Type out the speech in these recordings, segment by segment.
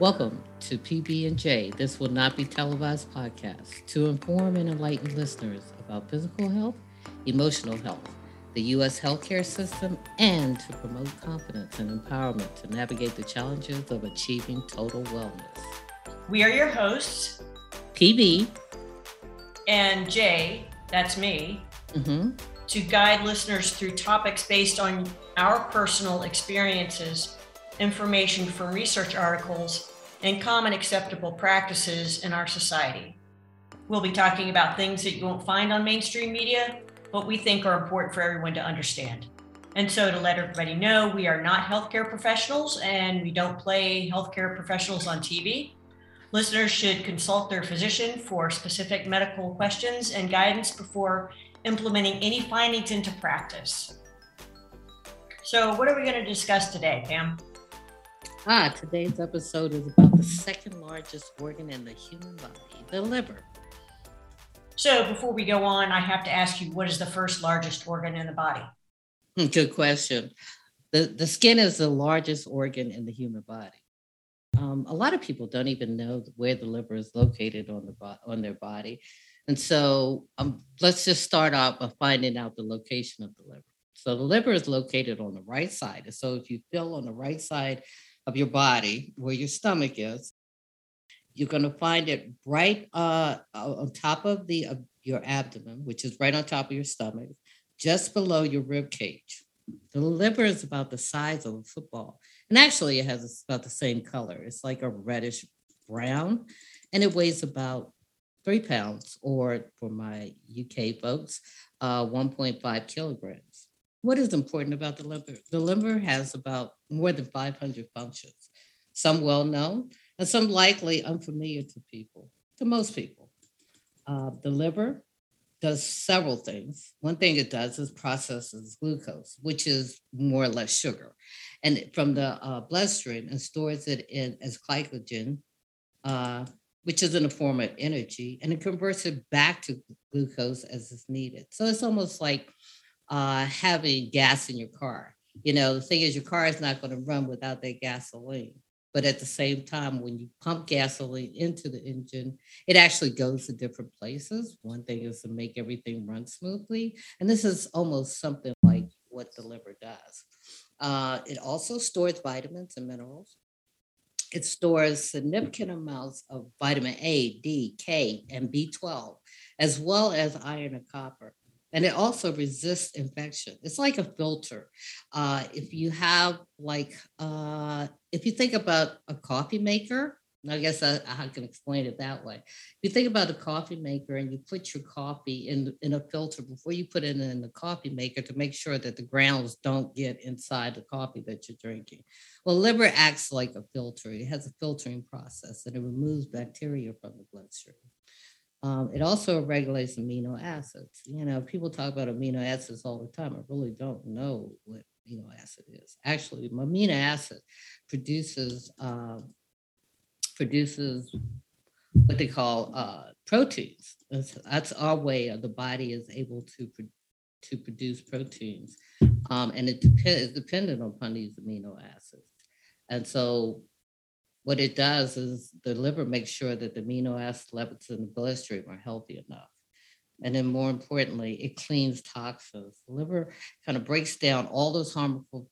Welcome to PB and J. This will not be televised podcast to inform and enlighten listeners about physical health, emotional health, the U.S. healthcare system, and to promote confidence and empowerment to navigate the challenges of achieving total wellness. We are your hosts, PB and J. That's me. Mm-hmm. To guide listeners through topics based on our personal experiences, information from research articles, and common acceptable practices in our society. We'll be talking about things that you won't find on mainstream media, but we think are important for everyone to understand. And so, to let everybody know, we are not healthcare professionals and we don't play healthcare professionals on TV. Listeners should consult their physician for specific medical questions and guidance before implementing any findings into practice. So, what are we going to discuss today, Pam? Ah, today's episode is about the second largest organ in the human body, the liver. So, before we go on, I have to ask you what is the first largest organ in the body? Hmm, good question. The, the skin is the largest organ in the human body. Um, a lot of people don't even know where the liver is located on the on their body, and so um, let's just start out by finding out the location of the liver. So the liver is located on the right side. So if you feel on the right side of your body, where your stomach is. You're going to find it right uh, on top of the uh, your abdomen, which is right on top of your stomach, just below your rib cage. The liver is about the size of a football, and actually, it has about the same color. It's like a reddish brown, and it weighs about three pounds, or for my UK folks, uh, 1.5 kilograms. What is important about the liver? The liver has about more than 500 functions, some well known and some likely unfamiliar to people, to most people. Uh, the liver does several things. One thing it does is processes glucose, which is more or less sugar, and from the uh, bloodstream and stores it in as glycogen, uh, which is in a form of energy, and it converts it back to glucose as is needed. So it's almost like uh, having gas in your car. You know, the thing is, your car is not going to run without that gasoline. But at the same time, when you pump gasoline into the engine, it actually goes to different places. One thing is to make everything run smoothly. And this is almost something like what the liver does. Uh, it also stores vitamins and minerals. It stores significant amounts of vitamin A, D, K, and B12, as well as iron and copper and it also resists infection. It's like a filter. Uh, if you have like, uh, if you think about a coffee maker, I guess I, I, can explain it that way. If you think about a coffee maker and you put your coffee in, in a filter before you put it in the coffee maker to make sure that the grounds don't get inside the coffee that you're drinking. Well, liver acts like a filter. It has a filtering process and it removes bacteria from the bloodstream. Um, it also regulates amino acids. You know, people talk about amino acids all the time. I really don't know what amino acid is. Actually, amino acid produces uh, produces what they call uh, proteins. That's, that's, our way of the body is able to pro- to produce proteins, um, and it dep- is dependent upon these amino acids. And so what it does is the liver makes sure that the amino acid levels in the bloodstream are healthy enough. And then more importantly, it cleans toxins. The liver kind of breaks down all those harmful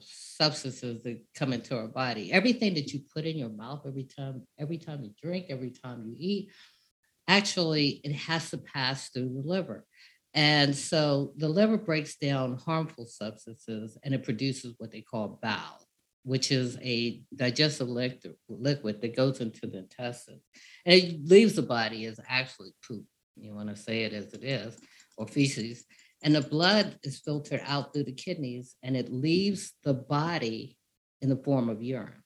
substances that come into our body. Everything that you put in your mouth every time, every time you drink, every time you eat, actually it has to pass through the liver. And so the liver breaks down harmful substances and it produces what they call bile which is a digestive liquid that goes into the intestine and it leaves the body as actually poop. You want to say it as it is, or feces. And the blood is filtered out through the kidneys and it leaves the body in the form of urine.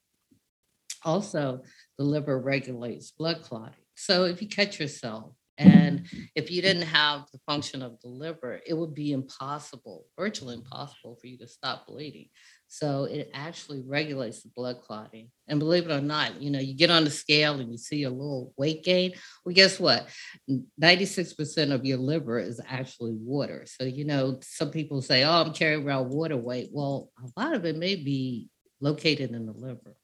Also, the liver regulates blood clotting. So if you cut yourself and if you didn't have the function of the liver, it would be impossible, virtually impossible for you to stop bleeding. So it actually regulates the blood clotting. And believe it or not, you know, you get on the scale and you see a little weight gain. Well, guess what? 96% of your liver is actually water. So, you know, some people say, oh, I'm carrying around water weight. Well, a lot of it may be located in the liver.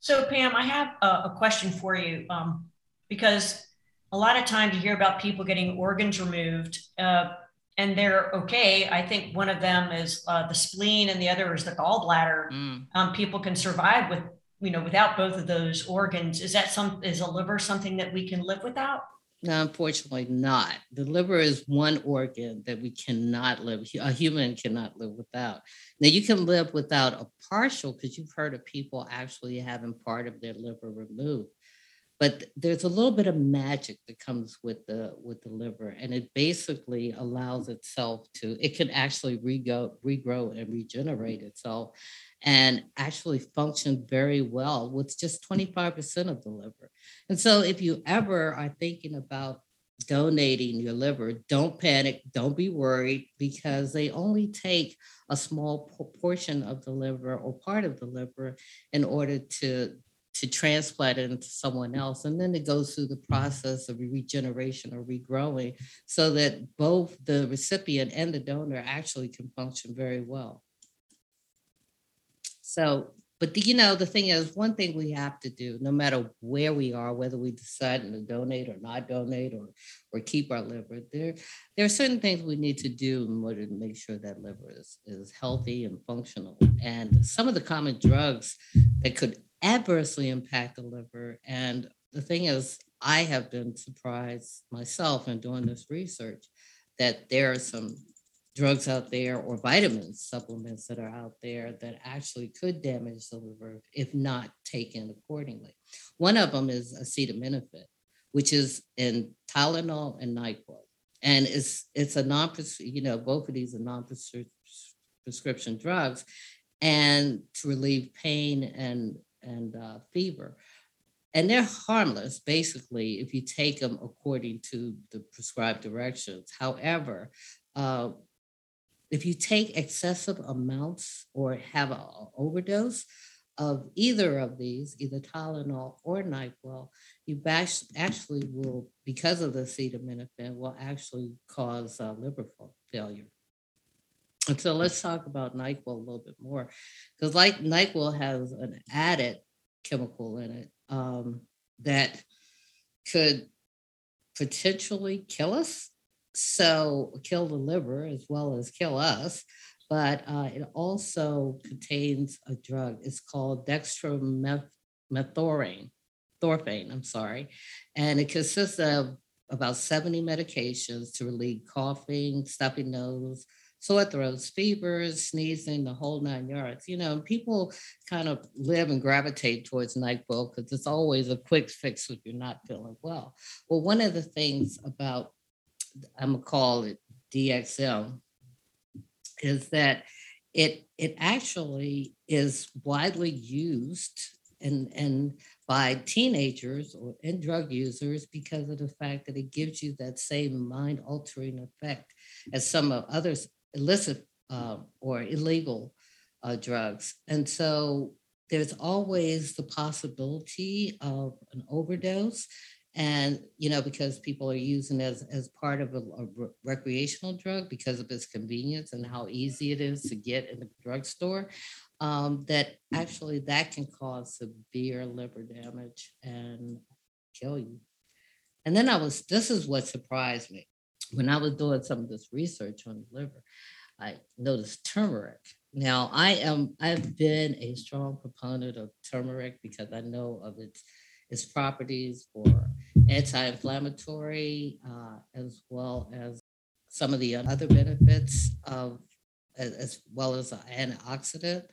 So, Pam, I have a, question for you um, because a lot of times you hear about people getting organs removed uh, and they're okay. I think one of them is uh, the spleen and the other is the gallbladder. Mm. Um, people can survive with, you know, without both of those organs. Is that some, is a liver something that we can live without? No, unfortunately not. The liver is one organ that we cannot live, a human cannot live without. Now you can live without a partial because you've heard of people actually having part of their liver removed. But there's a little bit of magic that comes with the with the liver, and it basically allows itself to, it can actually regrow, regrow and regenerate itself and actually function very well with just 25% of the liver. And so if you ever are thinking about donating your liver, don't panic, don't be worried because they only take a small portion of the liver or part of the liver in order to to transplant it into someone else. And then it goes through the process of regeneration or regrowing so that both the recipient and the donor actually can function very well. So, but the, you know, the thing is, one thing we have to do, no matter where we are, whether we decide to donate or not donate or or keep our liver, there there are certain things we need to do in order to make sure that liver is, is healthy and functional. And some of the common drugs that could adversely impact the liver. And the thing is, I have been surprised myself in doing this research that there are some drugs out there or vitamins, supplements that are out there that actually could damage the liver if not taken accordingly. One of them is acetaminophen, which is in Tylenol and NyQuil. And it's it's a non you know both of these are non prescription drugs, and to relieve pain and and uh, fever. And they're harmless, basically, if you take them according to the prescribed directions. However, uh, if you take excessive amounts or have an overdose of either of these, either Tylenol or NyQuil, you actually will, because of the acetaminophen, will actually cause uh, liver failure. So let's talk about NyQuil a little bit more, because like NyQuil has an added chemical in it um, that could potentially kill us so kill the liver as well as kill us. But uh, it also contains a drug. It's called dextromethorphan, thorphane, I'm sorry. And it consists of about 70 medications to relieve coughing, stuffy nose, sore throats, fevers, sneezing, the whole nine yards. You know, people kind of live and gravitate towards NyQuil because it's always a quick fix if you're not feeling well. Well, one of the things about I'm gonna call it DXM, is that it it actually is widely used and and by teenagers or and drug users because of the fact that it gives you that same mind altering effect as some of others illicit uh, or illegal uh, drugs. And so there's always the possibility of an overdose. And you know because people are using as as part of a, a recreational drug because of its convenience and how easy it is to get in the drugstore um, that actually that can cause severe liver damage and kill you. And then i was this is what surprised me when i was doing some of this research on the liver i noticed turmeric. Now i am i've been a strong proponent of turmeric because i know of its its properties for anti-inflammatory, uh, as well as some of the other benefits of, as, well as an antioxidant,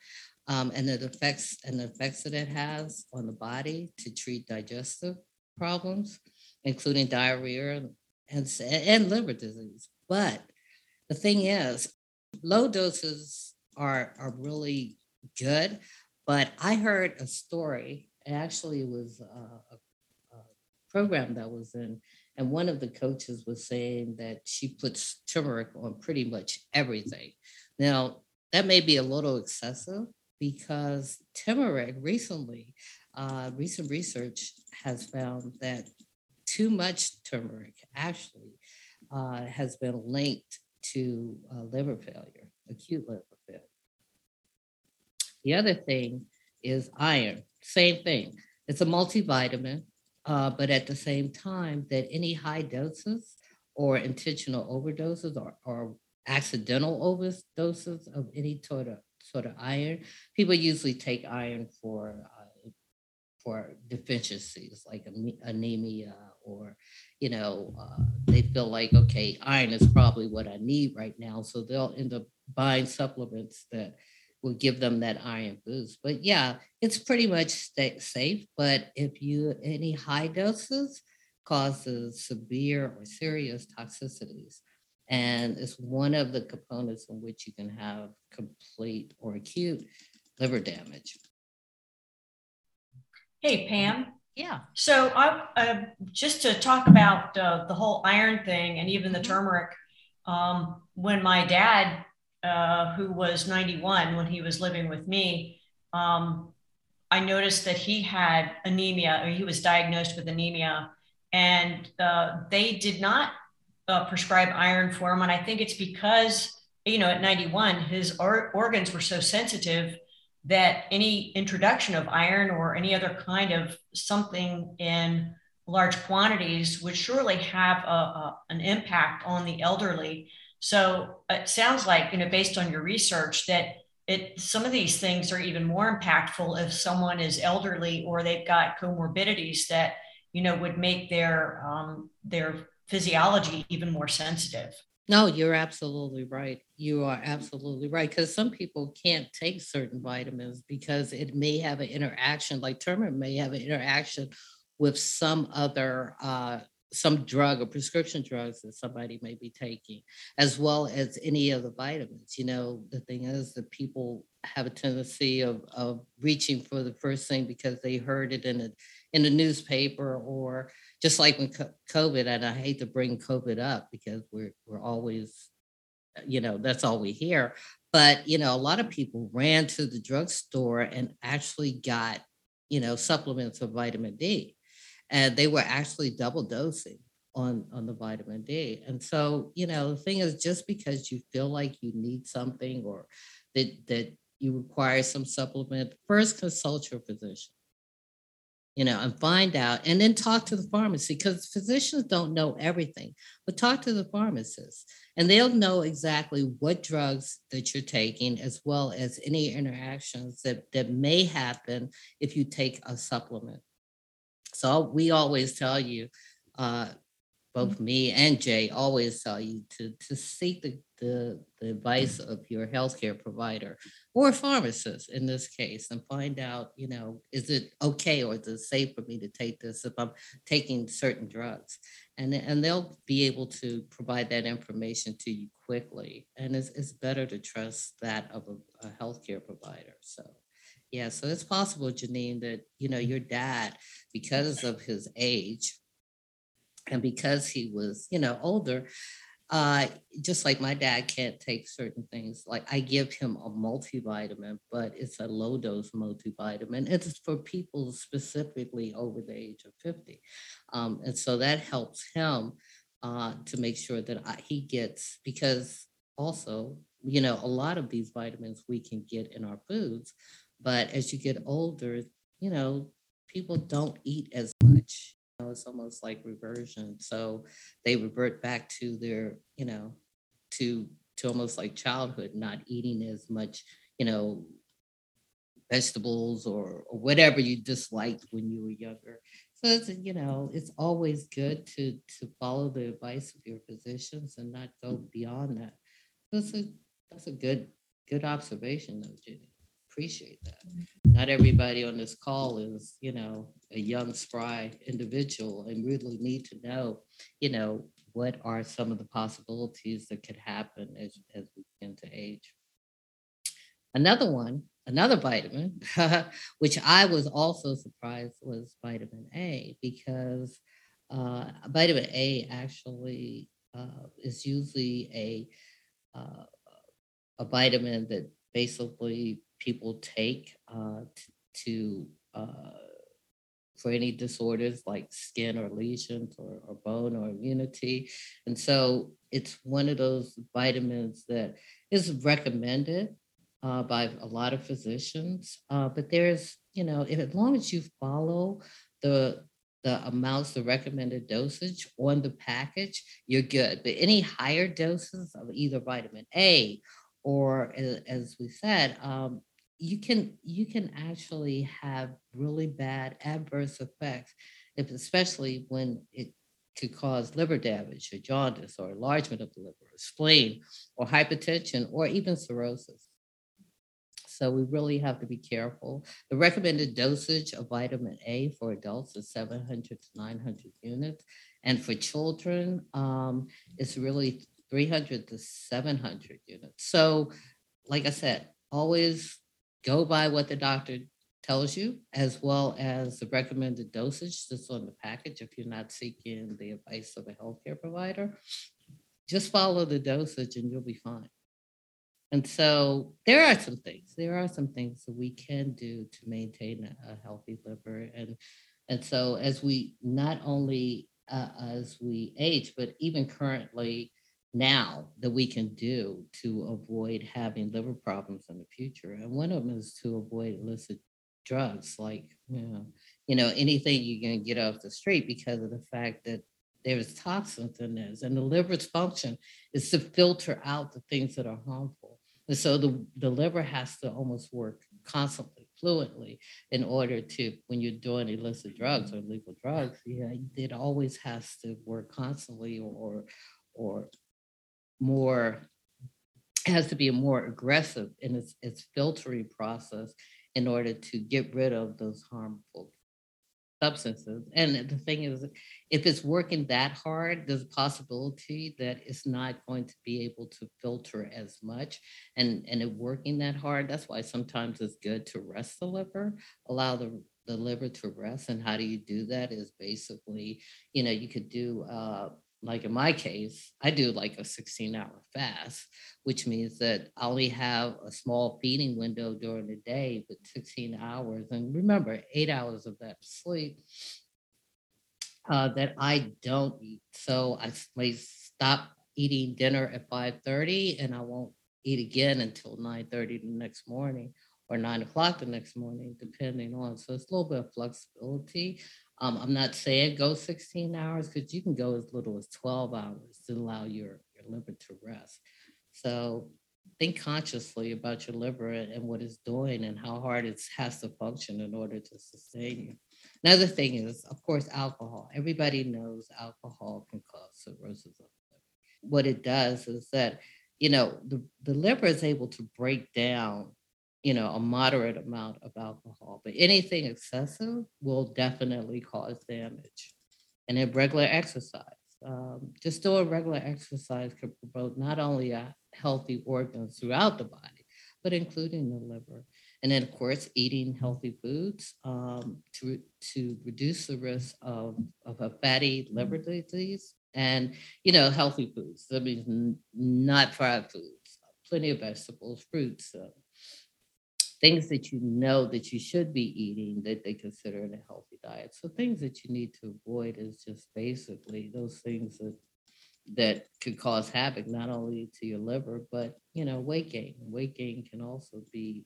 um, and the effects and the effects that it has on the body to treat digestive problems, including diarrhea and, and liver disease. But the thing is, low doses are are really good. But I heard a story it actually was a, a, a program that was in, and one of the coaches was saying that she puts turmeric on pretty much everything. Now, that may be a little excessive because turmeric recently, uh, recent research has found that too much turmeric actually uh, has been linked to uh, liver failure, acute liver failure. The other thing is iron. same thing. It's a multivitamin, uh, but at the same time, that any high doses or intentional overdoses or, or accidental overdoses of any sort of sort of iron, people usually take iron for uh, for deficiencies like anemia or you know uh, they feel like okay iron is probably what i need right now so they'll end up buying supplements that will give them that iron boost. But yeah, it's pretty much safe. But if you any high doses causes severe or serious toxicities, and it's one of the components in which you can have complete or acute liver damage. Hey Pam. Yeah. So I uh, just to talk about uh, the whole iron thing and even the mm-hmm. turmeric. Um, when my dad uh, who was 91 when he was living with me, um, I noticed that he had anemia, or he was diagnosed with anemia, and uh, they did not uh, prescribe iron for him. And I think it's because, you know, at 91, his or- organs were so sensitive that any introduction of iron or any other kind of something in large quantities would surely have a, a, an impact on the elderly. So it sounds like, you know, based on your research, that it some of these things are even more impactful if someone is elderly or they've got comorbidities that you know would make their um, their physiology even more sensitive. No, you're absolutely right. You are absolutely right. Because some people can't take certain vitamins because it may have an interaction, like turmeric may have an interaction with some other uh, some drug or prescription drugs that somebody may be taking, as well as any of the vitamins. You know, the thing is that people have a tendency of, of reaching for the first thing because they heard it in a in the newspaper or just like when COVID, and I hate to bring COVID up because we're we're always, you know, that's all we hear. But you know, a lot of people ran to the drugstore and actually got, you know, supplements of vitamin D and they were actually double dosing on on the vitamin D. And so, you know, the thing is just because you feel like you need something or that that you require some supplement, first consult your physician. You know, and find out and then talk to the pharmacy because physicians don't know everything, but talk to the pharmacist and they'll know exactly what drugs that you're taking as well as any interactions that, that may happen if you take a supplement. So we always tell you, uh, both mm-hmm. me and Jay always tell you to, to seek the, the, the advice of your healthcare provider or pharmacist in this case and find out, you know, is it okay or is it safe for me to take this if I'm taking certain drugs? And, and they'll be able to provide that information to you quickly. And it's, it's better to trust that of a, a healthcare provider. So. Yeah, so it's possible, Janine, that you know your dad, because of his age, and because he was, you know, older, uh, just like my dad can't take certain things. Like I give him a multivitamin, but it's a low dose multivitamin. It's for people specifically over the age of 50. Um, and so that helps him uh, to make sure that I, he gets, because also, you know, a lot of these vitamins we can get in our foods, but as you get older, you know, people don't eat as know, it's almost like reversion. So they revert back to their, you know, to to almost like childhood, not eating as much, you know, vegetables or, or whatever you disliked when you were younger. So it's you know, it's always good to to follow the advice of your physicians and not go beyond that. That's a that's a good good observation though, Judy appreciate that. Not everybody on this call is, you know, a young, spry individual and really need to know, you know, what are some of the possibilities that could happen as, as we begin to age. Another one, another vitamin, which I was also surprised was vitamin A because uh, vitamin A actually uh, is usually a uh, a vitamin that basically people take uh, to uh, for any disorders like skin or lesions or, or, bone or immunity. And so it's one of those vitamins that is recommended uh, by a lot of physicians. Uh, but there's, you know, if, as long as you follow the the amounts, the recommended dosage on the package, you're good. But any higher doses of either vitamin A or, as we said, um, you can you can actually have really bad adverse effects, if, especially when it could cause liver damage or jaundice or enlargement of the liver, or spleen, or hypertension, or even cirrhosis. So we really have to be careful. The recommended dosage of vitamin A for adults is 700 to 900 units. And for children, um, it's really 300 to 700 units. So, like I said, always go by what the doctor tells you, as well as the recommended dosage that's on the package if you're not seeking the advice of a healthcare provider. Just follow the dosage and you'll be fine. And so there are some things, there are some things that we can do to maintain a, healthy liver. And, and so as we not only uh, as we age, but even currently now that we can do to avoid having liver problems in the future. And one of them is to avoid illicit drugs, like you know, you know anything you can get off the street because of the fact that there's toxins in this, and the liver's function is to filter out the things that are harmful. And so the, the liver has to almost work constantly, fluently, in order to, when you're doing illicit drugs or illegal drugs, yeah, it always has to work constantly or, or more has to be a more aggressive in its, its filtering process in order to get rid of those harmful substances. And the thing is, if it's working that hard, there's a possibility that it's not going to be able to filter as much. And, and it working that hard, that's why sometimes it's good to rest the liver, allow the, the liver to rest. And how do you do that is basically, you know, you could do uh, like in my case, I do like a 16 hour fast, which means that I only have a small feeding window during the day, but 16 hours. And remember, eight hours of that sleep uh, that I don't eat. So I may stop eating dinner at 5:30 and I won't eat again until 9:30 the next morning or nine o'clock the next morning, depending on. So it's a little bit of flexibility. Um, I'm not saying go 16 hours because you can go as little as 12 hours to allow your, your liver to rest. So think consciously about your liver and what it's doing and how hard it has to function in order to sustain you. Another thing is, of course, alcohol. Everybody knows alcohol can cause cirrhosis of the liver. What it does is that, you know, the, the liver is able to break down you know, a moderate amount of alcohol, but anything excessive will definitely cause damage. And then regular exercise. Um, just doing regular exercise could promote not only a healthy organs throughout the body, but including the liver. And then, of course, eating healthy foods um, to, to reduce the risk of, of a fatty liver disease and, you know, healthy foods. That means not fried foods, plenty of vegetables, fruits, uh, things that you know that you should be eating that they consider in a healthy diet. So things that you need to avoid is just basically those things that that could cause havoc not only to your liver but you know weight gain. Weight gain can also be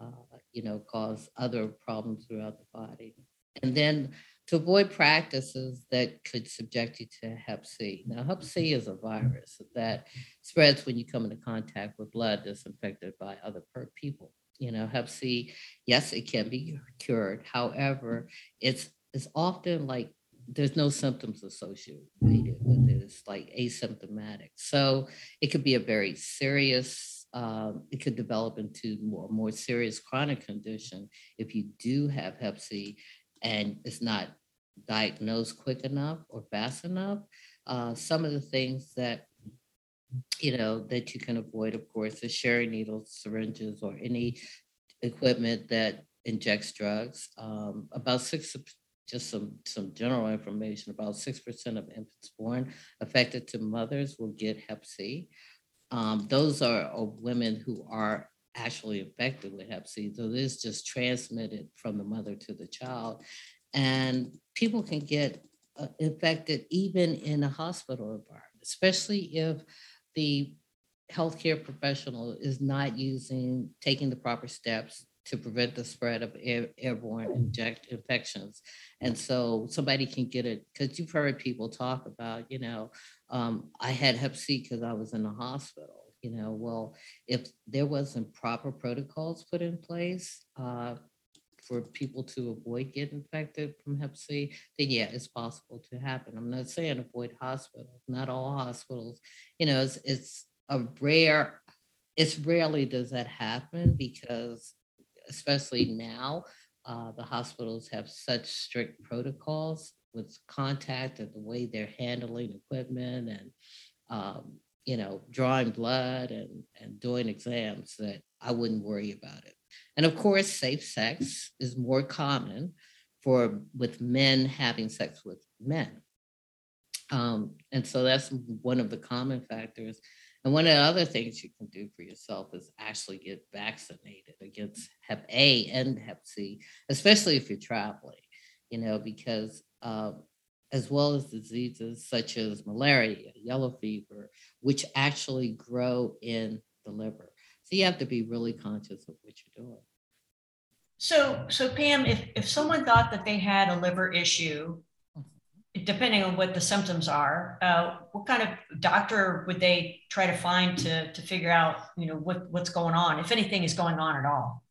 uh, you know cause other problems throughout the body. And then to avoid practices that could subject you to Hep C. Now, Hep C is a virus that spreads when you come into contact with blood that's infected by other people you know, Hep C, yes, it can be cured. However, it's it's often like there's no symptoms associated with it. It's like asymptomatic. So it could be a very serious, um, it could develop into more, more serious chronic condition if you do have Hep C and it's not diagnosed quick enough or fast enough. Uh, some of the things that you know, that you can avoid, of course, is sharing needles, syringes, or any equipment that injects drugs. Um, about six, just some some general information. About six percent of infants born affected to mothers will get Hep C. Um, those are, women who are actually infected with Hep C. So this is just transmitted from the mother to the child, and people can get uh, infected even in a hospital environment, especially if the healthcare professional is not using, taking the proper steps to prevent the spread of air, airborne inject infections. And so somebody can get it because you've heard people talk about, you know, um, I had Hep C because I was in the hospital. You know, well, if there wasn't proper protocols put in place uh, for people to avoid getting infected from Hep C, then yeah, it's possible to happen. I'm not saying avoid hospitals, not all hospitals. You know, it's, it's a rare, it's rarely does that happen because especially now, uh, the hospitals have such strict protocols with contact and the way they're handling equipment and um, you know drawing blood and and doing exams that I wouldn't worry about it. And of course, safe sex is more common for with men having sex with men. Um, and so that's one of the common factors. And one of the other things you can do for yourself is actually get vaccinated against Hep A and Hep C, especially if you're traveling, you know, because uh, as well as diseases such as malaria, yellow fever, which actually grow in the liver. So you have to be really conscious of what you're doing. So, so Pam, if, if someone thought that they had a liver issue depending on what the symptoms are, uh, what kind of doctor would they try to find to, to figure out, you know, what, what's going on, if anything is going on at all?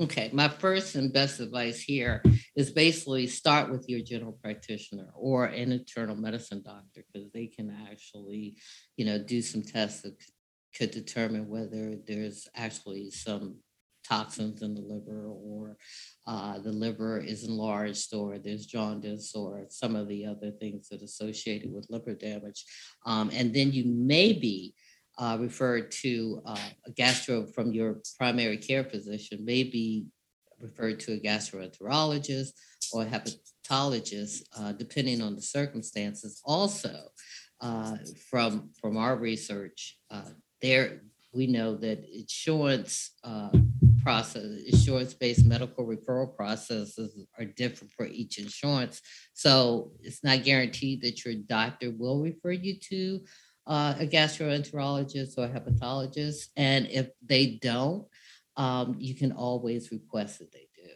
Okay, my first and best advice here is basically start with your general practitioner or an internal medicine doctor because they can actually, you know, do some tests that could determine whether there's actually some toxins in the liver or uh, the liver is enlarged or there's jaundice or some of the other things that are associated with liver damage. Um, and then you may be uh, referred to uh, a gastro from your primary care physician, may be referred to a gastroenterologist or a hepatologist, uh, depending on the circumstances. Also, uh, from from our research, uh, there we know that insurance uh, process, insurance-based medical referral processes are different for each insurance. So it's not guaranteed that your doctor will refer you to uh, a gastroenterologist or a hepatologist. And if they don't, um, you can always request that they do.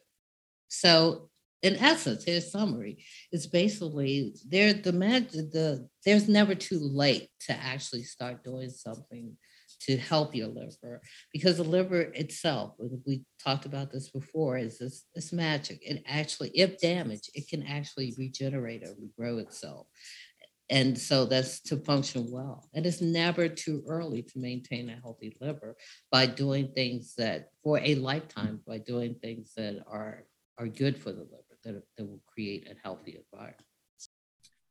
So in essence, his summary is basically there the, the there's never too late to actually start doing something to help your liver because the liver itself we talked about this before is this it's magic. It actually if damaged it can actually regenerate or regrow itself. And so that's to function well. And it's never too early to maintain a healthy liver by doing things that for a lifetime by doing things that are are good for the liver that, that will create a healthy environment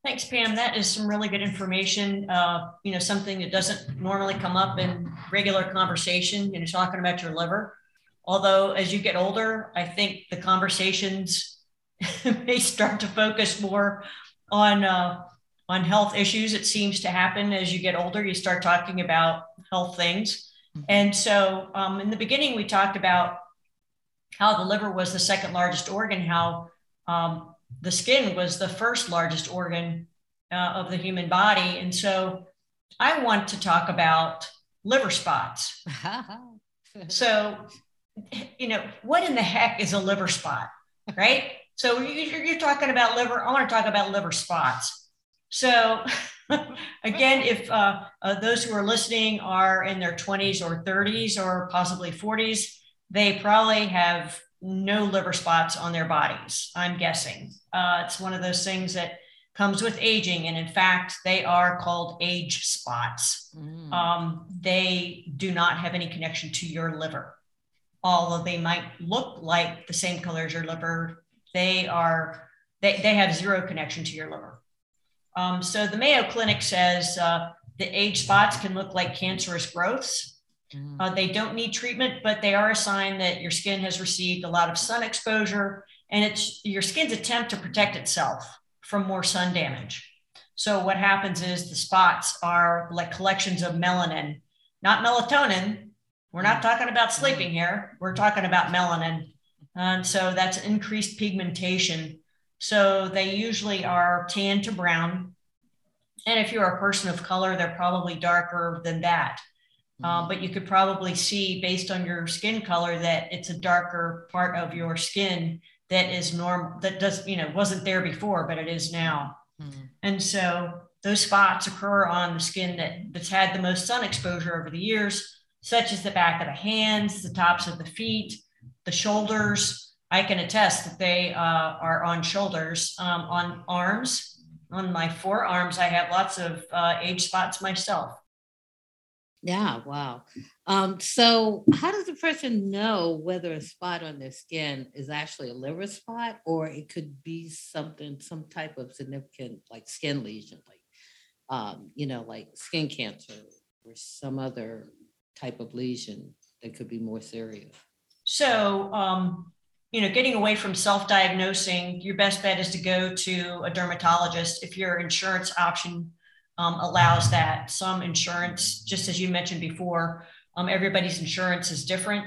Thanks, Pam. That is some really good information. Uh, you know, something that doesn't normally come up in regular conversation, you know, talking about your liver. Although as you get older, I think the conversations may start to focus more on uh, on health issues. It seems to happen as you get older. You start talking about health things. Mm-hmm. And so um, in the beginning, we talked about how the liver was the second largest organ, how um, the skin was the first largest organ uh, of the human body. And so I want to talk about liver spots. so, you know, what in the heck is a liver spot, right? so you're, you're talking about liver. I want to talk about liver spots. So, again, if uh, uh, those who are listening are in their 20s or 30s or possibly 40s, they probably have no liver spots on their bodies, I'm guessing. Uh, it's one of those things that comes with aging. And in fact, they are called age spots. Mm. Um, they do not have any connection to your liver. Although they might look like the same color as your liver, they are they, they have zero connection to your liver. Um, so the Mayo Clinic says uh, the age spots can look like cancerous growths. Uh, they don't need treatment, but they are a sign that your skin has received a lot of sun exposure and it's your skin's attempt to protect itself from more sun damage. So what happens is the spots are like collections of melanin, not melatonin. We're not mm. talking about mm. sleeping here. We're talking about melanin. And so that's increased pigmentation. So they usually are tan to brown. And if you're a person of color, they're probably darker than that. Uh, mm-hmm. but you could probably see based on your skin color that it's a darker part of your skin that is normal that does you know wasn't there before but it is now mm-hmm. and so those spots occur on the skin that, that's had the most sun exposure over the years such as the back of the hands the tops of the feet the shoulders i can attest that they uh, are on shoulders um, on arms on my forearms i have lots of uh, age spots myself yeah, wow. Um, so, how does a person know whether a spot on their skin is actually a liver spot or it could be something, some type of significant like skin lesion, like, um, you know, like skin cancer or some other type of lesion that could be more serious? So, um, you know, getting away from self diagnosing, your best bet is to go to a dermatologist if your insurance option um, allows that. Some insurance, just as you mentioned before, um, everybody's insurance is different.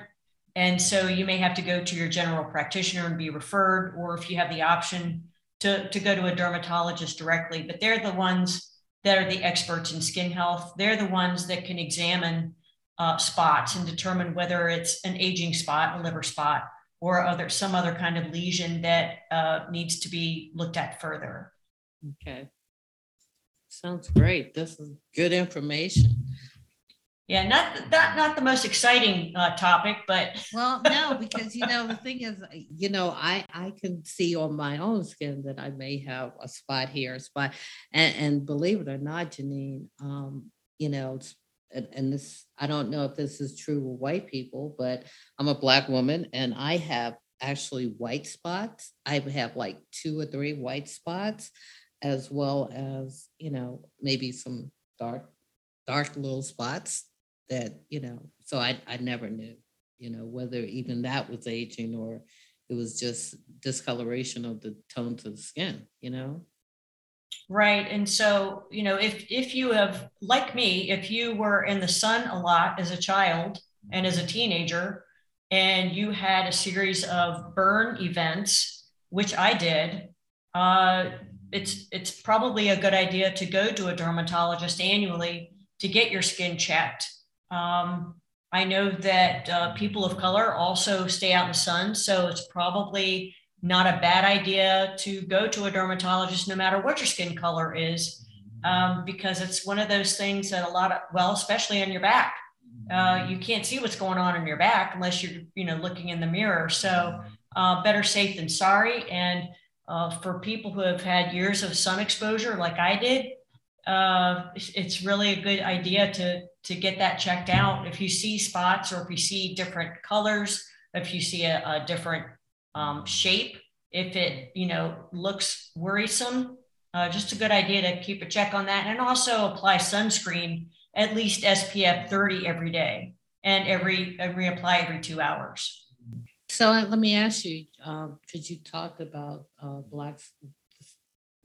And so you may have to go to your general practitioner and be referred, or if you have the option to, to go to a dermatologist directly. But they're the ones that are the experts in skin health. They're the ones that can examine uh, spots and determine whether it's an aging spot, a liver spot, or other some other kind of lesion that uh, needs to be looked at further. Okay. Sounds great. This is good information. Yeah, not not not the most exciting uh, topic, but well, no, because you know the thing is, you know, I I can see on my own skin that I may have a spot here, a spot, and, and believe it or not, Janine, um, you know, and, and this I don't know if this is true with white people, but I'm a black woman and I have actually white spots. I have like two or three white spots as well as you know maybe some dark dark little spots that you know so i i never knew you know whether even that was aging or it was just discoloration of the tones of the skin you know? Right and so you know if if you have like me if you were in the sun a lot as a child and as a teenager and you had a series of burn events which i did uh, it's it's probably a good idea to go to a dermatologist annually to get your skin checked. Um, I know that uh, people of color also stay out in the sun, so it's probably not a bad idea to go to a dermatologist no matter what your skin color is, um, because it's one of those things that a lot of well, especially on your back, uh, you can't see what's going on in your back unless you're you know looking in the mirror. So uh, better safe than sorry, and uh, for people who have had years of sun exposure like I did, uh, it's really a good idea to, to get that checked out. If you see spots or if you see different colors, if you see a, a different um, shape, if it you know looks worrisome, uh, just a good idea to keep a check on that and also apply sunscreen at least SPF 30 every day and every, every apply every two hours. So let me ask you, uh, could you talk about uh, blacks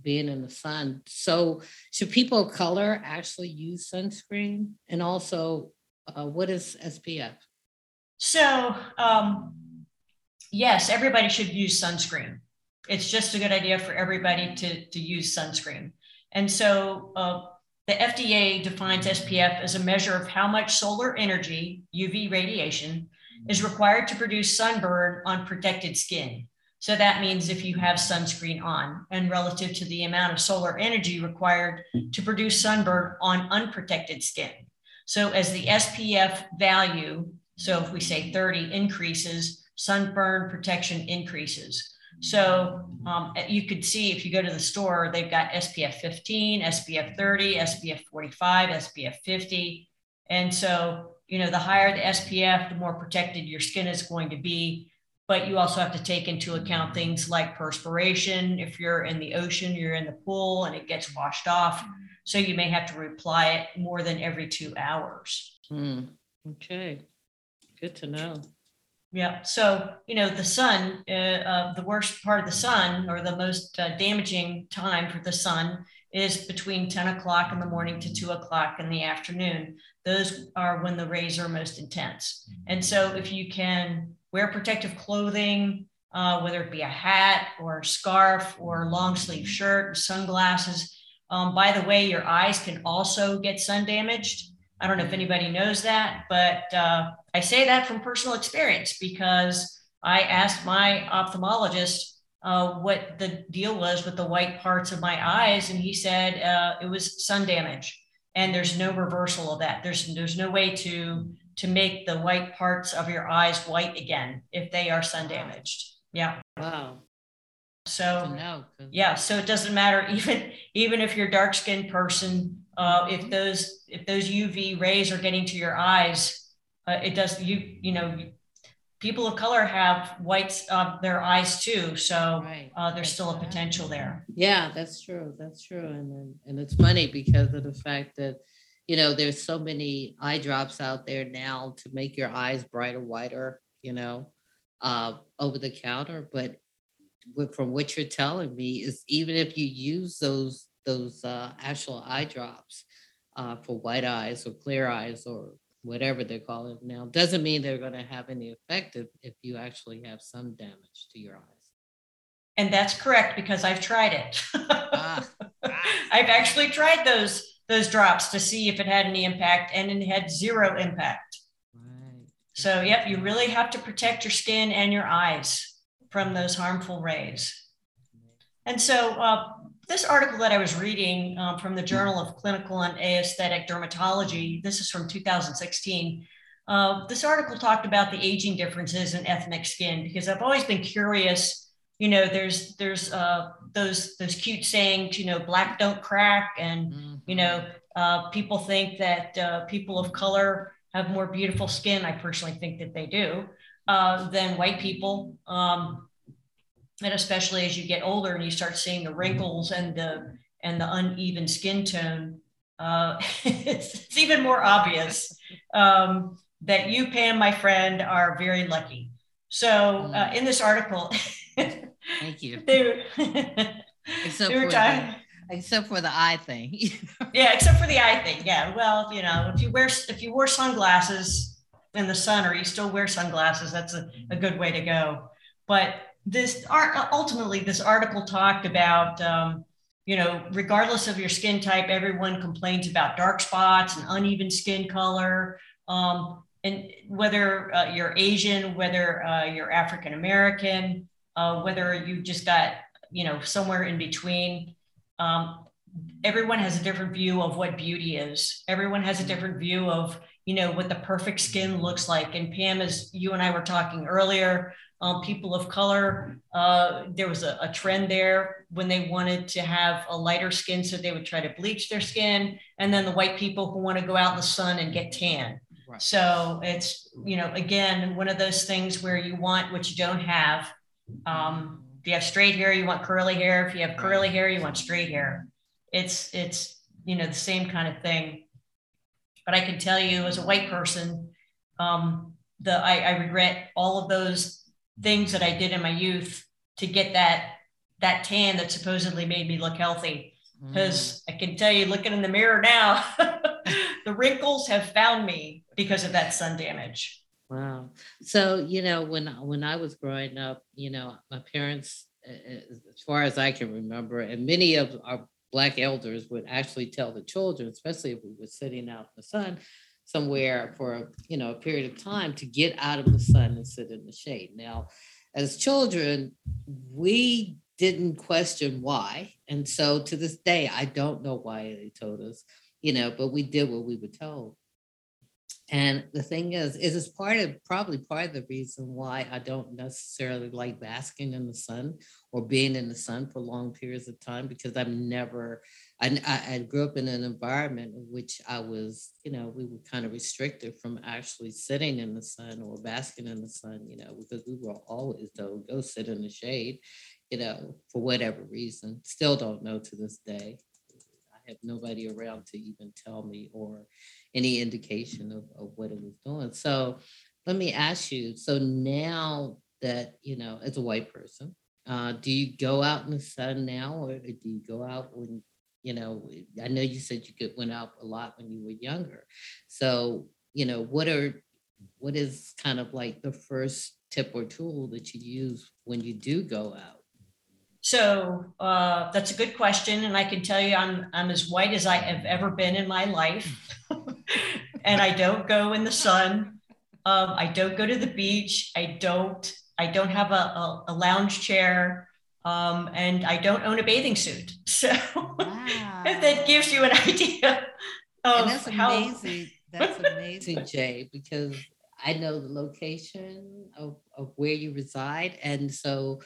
being in the sun? So should people of color actually use sunscreen? And also, uh, what is SPF? So um, yes, everybody should use sunscreen. It's just a good idea for everybody to, to use sunscreen. And so uh, the FDA defines SPF as a measure of how much solar energy, UV radiation, is required to produce sunburn on protected skin. So that means if you have sunscreen on and relative to the amount of solar energy required to produce sunburn on unprotected skin. So as the SPF value, so if we say 30 increases, sunburn protection increases. So um, you could see if you go to the store, they've got SPF 15, SPF 30, SPF 45, SPF 50. And so you know, the higher the SPF, the more protected your skin is going to be. But you also have to take into account things like perspiration. If you're in the ocean, you're in the pool and it gets washed off. So you may have to reapply it more than every two hours. Hmm. Okay. Good to know. Yeah. So, you know, the sun, uh, uh, the worst part of the sun or the most uh, damaging time for the sun is between 10 o'clock in the morning to 2 o'clock in the afternoon. Those are when the rays are most intense. And so, if you can wear protective clothing, uh, whether it be a hat or a scarf or long sleeve shirt, sunglasses, Um, by the way, your eyes can also get sun damaged. I don't know if anybody knows that, but uh, I say that from personal experience because I asked my ophthalmologist uh, what the deal was with the white parts of my eyes, and he said uh, it was sun damage, and there's no reversal of that. There's there's no way to to make the white parts of your eyes white again if they are sun damaged. Yeah. Wow. So No. yeah, so it doesn't matter even even if you're dark skinned person, uh, if those if those UV rays are getting to your eyes, uh, it does you you know people of color have whites of their eyes too, so Right. uh, there's still a potential there. Yeah, that's true. That's true. And then, and it's funny because of the fact that, you know, there's so many eye drops out there now to make your eyes brighter, whiter, you know, uh, over the counter. But from what you're telling me is even if you use those those uh, actual eye drops uh, for white eyes or clear eyes or whatever they're calling it now, doesn't mean they're going to have any effect if, if you actually have some damage to your eyes. And that's correct because I've tried it. Ah, I've actually tried those those drops to see if it had any impact, and it had zero impact. right. So, yep, you really have to protect your skin and your eyes from those harmful rays. And so, uh, this article that I was reading um, from the Journal of Clinical and Aesthetic Dermatology, this is from 2016. Uh, this article talked about the aging differences in ethnic skin because I've always been curious. You know, there's there's uh, those those cute sayings, you know, black don't crack, and you know, uh, people think that uh, people of color have more beautiful skin. I personally think that they do uh, than white people. Um, and especially as you get older and you start seeing the wrinkles and the and the uneven skin tone, uh, it's, it's, even more obvious um, that you, Pam, my friend, are very lucky. So uh, in this article, Thank you. they, Except for the, except for the eye thing. yeah, except for the eye thing. Yeah, well, you know, if you wear if you wear sunglasses in the sun, or you still wear sunglasses, that's a, a good way to go. But this art ultimately, this article talked about, um, you know, regardless of your skin type, everyone complains about dark spots and uneven skin color. Um, and whether uh, you're Asian, whether uh, you're African American, uh, whether you just got, you know, somewhere in between, um, everyone has a different view of what beauty is. Everyone has a different view of, you know, what the perfect skin looks like. And Pam, as you and I were talking earlier, um, people of color, uh, there was a, a, trend there when they wanted to have a lighter skin, so they would try to bleach their skin. And then the white people who want to go out in the sun and get tan. Right. So it's, you know, again, one of those things where you want what you don't have. Um, if you have straight hair, you want curly hair. If you have curly hair, you want straight hair. It's, it's, you know, the same kind of thing. But I can tell you as a white person, um, the, I, I regret all of those things that I did in my youth to get that that tan that supposedly made me look healthy. Because mm. I can tell you, looking in the mirror now, the wrinkles have found me because of that sun damage. Wow. So you know, when when I was growing up, you know, my parents, as far as I can remember, and many of our black elders would actually tell the children, especially if we were sitting out in the sun, somewhere for you know a period of time to get out of the sun and sit in the shade. Now as children we didn't question why and so to this day i don't know why they told us you know but we did what we were told. And the thing is is it's part of probably part of the reason why i don't necessarily like basking in the sun or being in the sun for long periods of time because i've never I, I, grew up in an environment in which I was, you know, we were kind of restricted from actually sitting in the sun or basking in the sun, you know, because we were always told, go sit in the shade, you know, for whatever reason. Still don't know to this day. I have nobody around to even tell me or any indication of, of what it was doing. So let me ask you so now that, you know, as a white person, uh, do you go out in the sun now or do you go out when you know i know you said you could went out a lot when you were younger so you know what are what is kind of like the first tip or tool that you use when you do go out So uh, that's a good question, and I can tell you, I'm I'm as white as I have ever been in my life, and I don't go in the sun. Um, I don't go to the beach. I don't. I don't have a, a, a lounge chair, um, and I don't own a bathing suit. So wow. that gives you an idea of and that's how amazing. That's amazing, Jay, because I know the location of, of where you reside, and so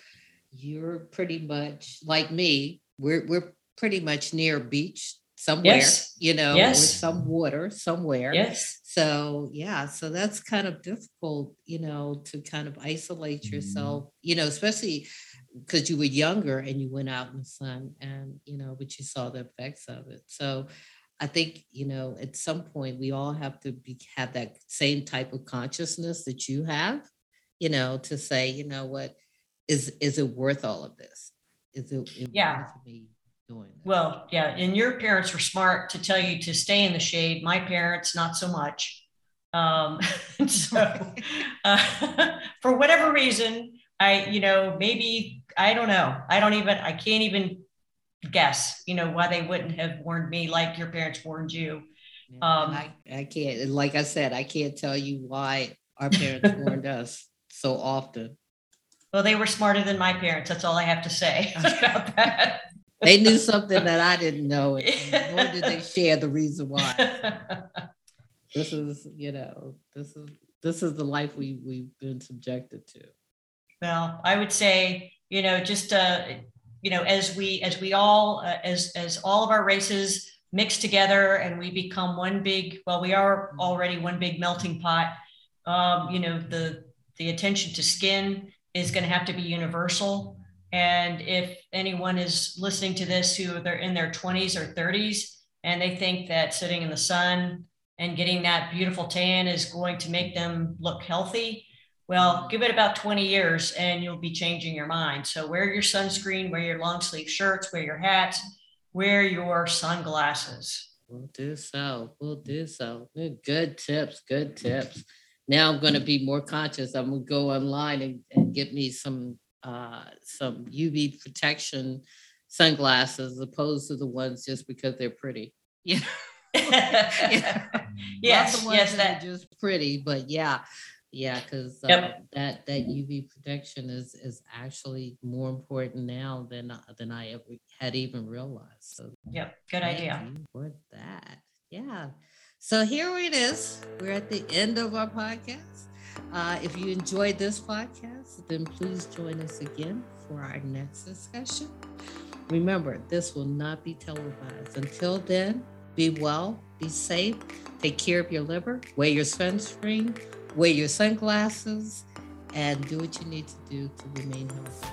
you're pretty much like me. We're we're pretty much near a beach somewhere, yes. you know, yes. with some water somewhere. Yes. So yeah, so that's kind of difficult, you know, to kind of isolate mm-hmm. yourself, you know, especially because you were younger and you went out in the sun and you know, but you saw the effects of it. So I think, you know, at some point we all have to be have that same type of consciousness that you have, you know, to say, you know what, is is it worth all of this? Is it, it yeah. me doing this? Well, yeah, and your parents were smart to tell you to stay in the shade. My parents, not so much. Um, so uh, for whatever reason, I, you know, maybe I don't know. I don't even I can't even guess, you know, why they wouldn't have warned me like your parents warned you. Um, I, I can't, like I said, I can't tell you why our parents warned us so often. Well, they were smarter than my parents. That's all I have to say about that. they knew something that I didn't know, and nor did they share the reason why. this is, you know, this is this is the life we we've been subjected to. Well, I would say, you know, just uh, you know, as we as we all uh, as as all of our races mix together and we become one big. Well, we are already one big melting pot. Um, you know, the the attention to skin is going to have to be universal. And if anyone is listening to this who they're in their 20s or 30s and they think that sitting in the sun and getting that beautiful tan is going to make them look healthy, well, give it about 20 years and you'll be changing your mind. So wear your sunscreen, wear your long sleeve shirts, wear your hats, wear your sunglasses. We'll do so. We'll do so. Good tips. Good tips now I'm going to be more conscious. I'm going to go online and, and get me some uh, some UV protection sunglasses, opposed to the ones just because they're pretty. Yeah. yeah. Yes, yes, that are just pretty, but yeah, yeah, because uh, yep. that that UV protection is is actually more important now than than I ever had even realized. So, yep, good idea. For that, yeah. So here it is. We're at the end of our podcast. Uh, if you enjoyed this podcast, then please join us again for our next discussion. Remember, this will not be televised. Until then, be well, be safe, take care of your liver, wear your sunscreen, wear your sunglasses, and do what you need to do to remain healthy.